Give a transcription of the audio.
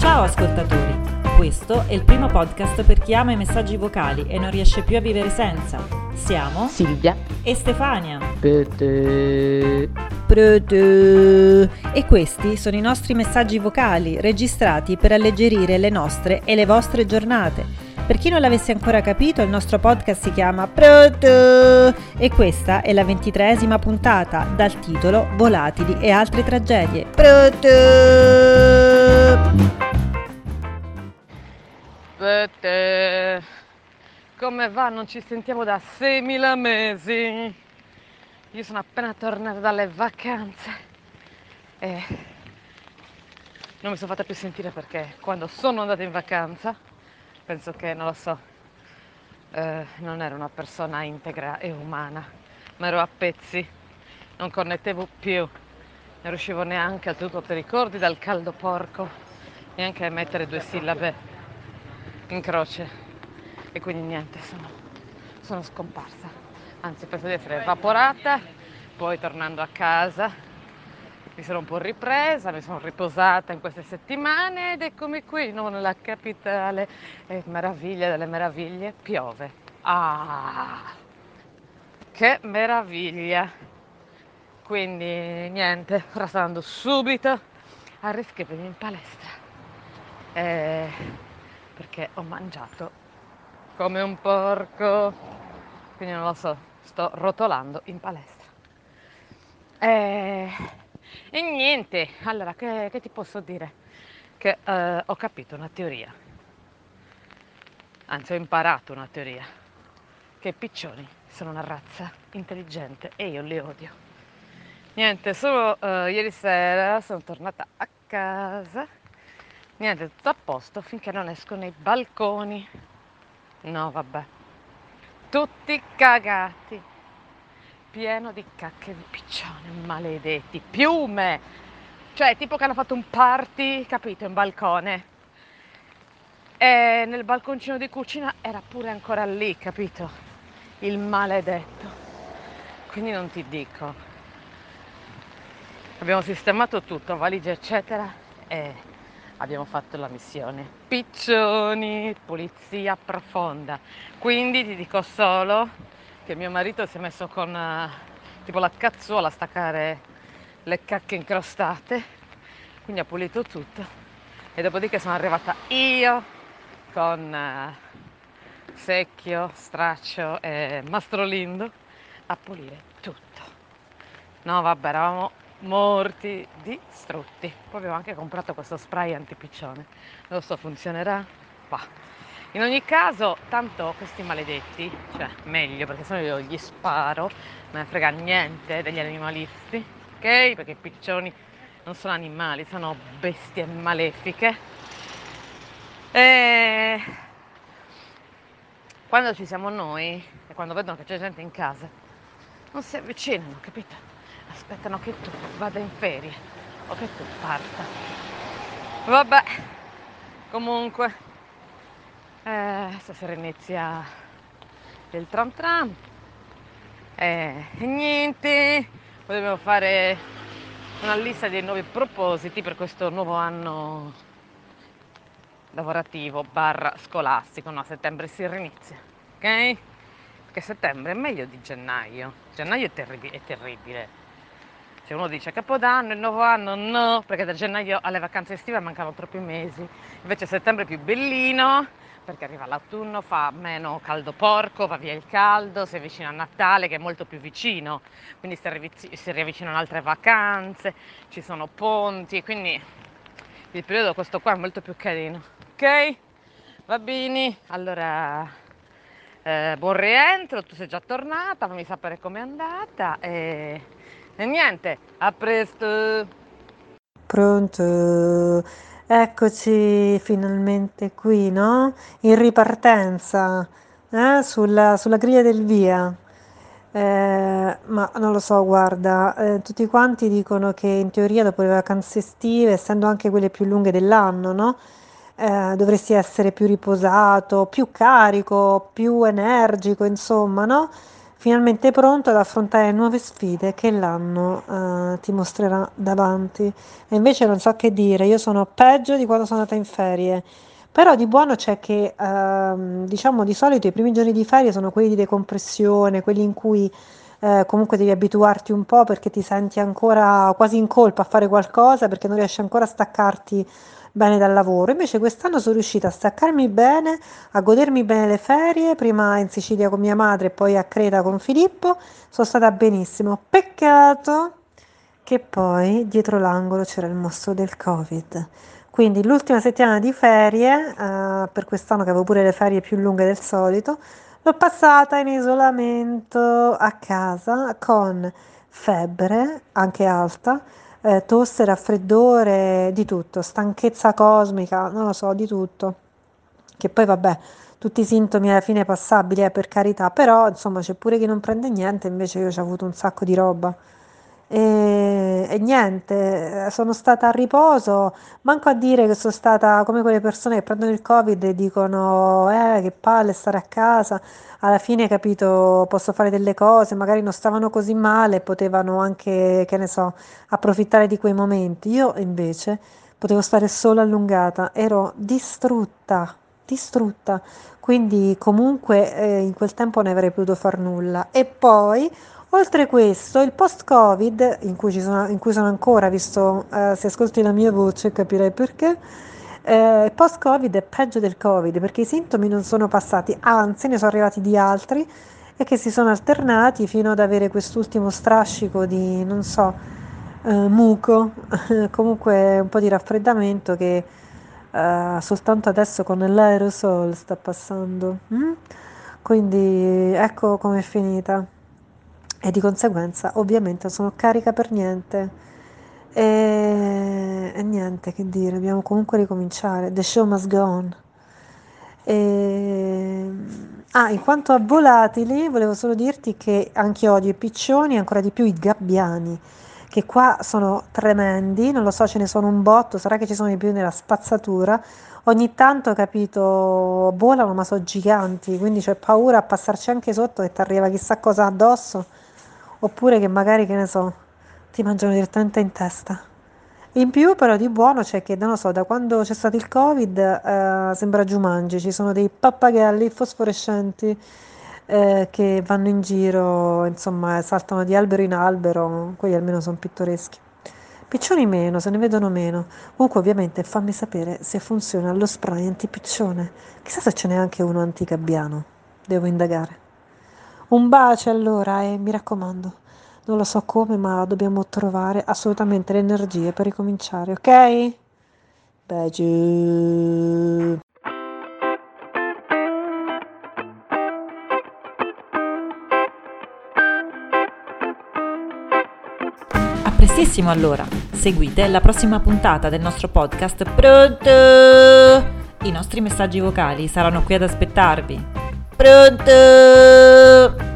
Ciao ascoltatori, questo è il primo podcast per chi ama i messaggi vocali e non riesce più a vivere senza. Siamo Silvia e Stefania. E questi sono i nostri messaggi vocali registrati per alleggerire le nostre e le vostre giornate. Per chi non l'avesse ancora capito, il nostro podcast si chiama Prete e questa è la ventitreesima puntata dal titolo Volatili e altre tragedie. Bete. Come va? Non ci sentiamo da 6.000 mesi. Io sono appena tornata dalle vacanze e non mi sono fatta più sentire perché quando sono andata in vacanza penso che, non lo so, eh, non ero una persona integra e umana, ma ero a pezzi, non connettevo più, non riuscivo neanche a tutto, ti ricordi dal caldo porco, neanche a mettere due sillabe in croce. E quindi niente, sono, sono scomparsa, anzi penso di essere evaporata, poi tornando a casa mi sono un po' ripresa, mi sono riposata in queste settimane ed eccomi qui, no, nella capitale, e meraviglia delle meraviglie, piove. Ah, che meraviglia! Quindi niente, ora sto andando subito a riscrivermi in palestra, eh, perché ho mangiato come un porco, quindi non lo so, sto rotolando in palestra. Eh, e niente, allora che, che ti posso dire? Che eh, ho capito una teoria, anzi ho imparato una teoria, che i piccioni sono una razza intelligente e io li odio. Niente, solo eh, ieri sera sono tornata a casa, niente, tutto a posto finché non esco nei balconi. No, vabbè, tutti cagati pieno di cacche di piccione, maledetti, piume, cioè tipo che hanno fatto un party, capito, in balcone. E nel balconcino di cucina era pure ancora lì, capito? Il maledetto. Quindi non ti dico. Abbiamo sistemato tutto, valigie eccetera e abbiamo fatto la missione. Piccioni, pulizia profonda. Quindi ti dico solo che mio marito si è messo con uh, tipo la cazzuola a staccare le cacche incrostate, quindi ha pulito tutto e dopodiché sono arrivata io con uh, secchio, straccio e mastrolindo a pulire tutto. No vabbè, eravamo morti distrutti. Poi avevo anche comprato questo spray antipiccione. Non so, funzionerà? Bah in ogni caso, tanto questi maledetti, cioè meglio perché sennò io gli sparo, non ne frega niente degli animalisti, ok? Perché i piccioni non sono animali, sono bestie malefiche. E quando ci siamo noi e quando vedono che c'è gente in casa, non si avvicinano, capito? Aspettano che tu vada in ferie o che tu parta. Vabbè, comunque eh, stasera inizia il tram tram. Eh, e niente, poi dobbiamo fare una lista dei nuovi propositi per questo nuovo anno lavorativo barra scolastico. No, a settembre si rinizia, ok? Perché settembre è meglio di gennaio. Gennaio è, terrib- è terribile. Se uno dice Capodanno, il nuovo anno, no, perché da gennaio alle vacanze estive mancano troppi mesi. Invece settembre è più bellino, perché arriva l'autunno, fa meno caldo porco, va via il caldo, si avvicina a Natale che è molto più vicino, quindi si, riavvicinano altre vacanze, ci sono ponti, quindi il periodo questo qua è molto più carino. Ok? Va bene, allora eh, buon rientro, tu sei già tornata, fammi sapere com'è andata e, e niente, a presto! Pronto? Eccoci finalmente qui, no? In ripartenza, eh? Sulla, sulla griglia del via. Eh, ma non lo so, guarda, eh, tutti quanti dicono che in teoria dopo le vacanze estive, essendo anche quelle più lunghe dell'anno, no? Eh, dovresti essere più riposato, più carico, più energico, insomma, no? Finalmente pronto ad affrontare nuove sfide che l'anno eh, ti mostrerà davanti. E invece non so che dire, io sono peggio di quando sono andata in ferie. Però di buono c'è che, ehm, diciamo, di solito i primi giorni di ferie sono quelli di decompressione, quelli in cui eh, comunque devi abituarti un po' perché ti senti ancora quasi in colpa a fare qualcosa, perché non riesci ancora a staccarti bene dal lavoro. Invece quest'anno sono riuscita a staccarmi bene, a godermi bene le ferie, prima in Sicilia con mia madre e poi a Creta con Filippo. Sono stata benissimo. Peccato che poi dietro l'angolo c'era il mostro del Covid. Quindi l'ultima settimana di ferie, eh, per quest'anno che avevo pure le ferie più lunghe del solito, l'ho passata in isolamento a casa con febbre, anche alta, eh, tosse, raffreddore, di tutto, stanchezza cosmica, non lo so, di tutto. Che poi vabbè, tutti i sintomi alla fine passabili, eh, per carità, però insomma c'è pure chi non prende niente, invece io ho avuto un sacco di roba. E, e, niente, sono stata a riposo, manco a dire che sono stata come quelle persone che prendono il covid e dicono eh che palle stare a casa, alla fine capito posso fare delle cose, magari non stavano così male, potevano anche, che ne so, approfittare di quei momenti. Io invece potevo stare solo allungata, ero distrutta, distrutta, quindi comunque eh, in quel tempo ne avrei potuto far nulla. E poi Oltre questo, il post-Covid, in cui, sono, in cui sono ancora, visto eh, se ascolti la mia voce capirei perché, eh, post-Covid è peggio del Covid perché i sintomi non sono passati, anzi ne sono arrivati di altri e che si sono alternati fino ad avere quest'ultimo strascico di, non so, eh, muco, comunque un po' di raffreddamento che eh, soltanto adesso con l'aerosol sta passando. Mm? Quindi ecco com'è finita e di conseguenza ovviamente sono carica per niente e, e niente che dire, dobbiamo comunque ricominciare, the show must go on. E, ah, in quanto a volatili, volevo solo dirti che anche odio i piccioni, ancora di più i gabbiani, che qua sono tremendi, non lo so, ce ne sono un botto, sarà che ci sono di più nella spazzatura. Ogni tanto, capito, volano, ma sono giganti, quindi c'è paura a passarci anche sotto che ti arriva chissà cosa addosso oppure che magari, che ne so, ti mangiano direttamente in testa. In più però di buono c'è che, non lo so, da quando c'è stato il Covid eh, sembra Giumangi, ci sono dei pappagalli fosforescenti eh, che vanno in giro, insomma, saltano di albero in albero, quelli almeno sono pittoreschi. Piccioni meno, se ne vedono meno. Comunque ovviamente fammi sapere se funziona lo spray antipiccione. Chissà se ce n'è anche uno anticabbiano. Devo indagare. Un bacio allora e mi raccomando, non lo so come, ma dobbiamo trovare assolutamente le energie per ricominciare, ok? Bacio. A prestissimo allora, seguite la prossima puntata del nostro podcast Pronto! I nostri messaggi vocali saranno qui ad aspettarvi. Pronto?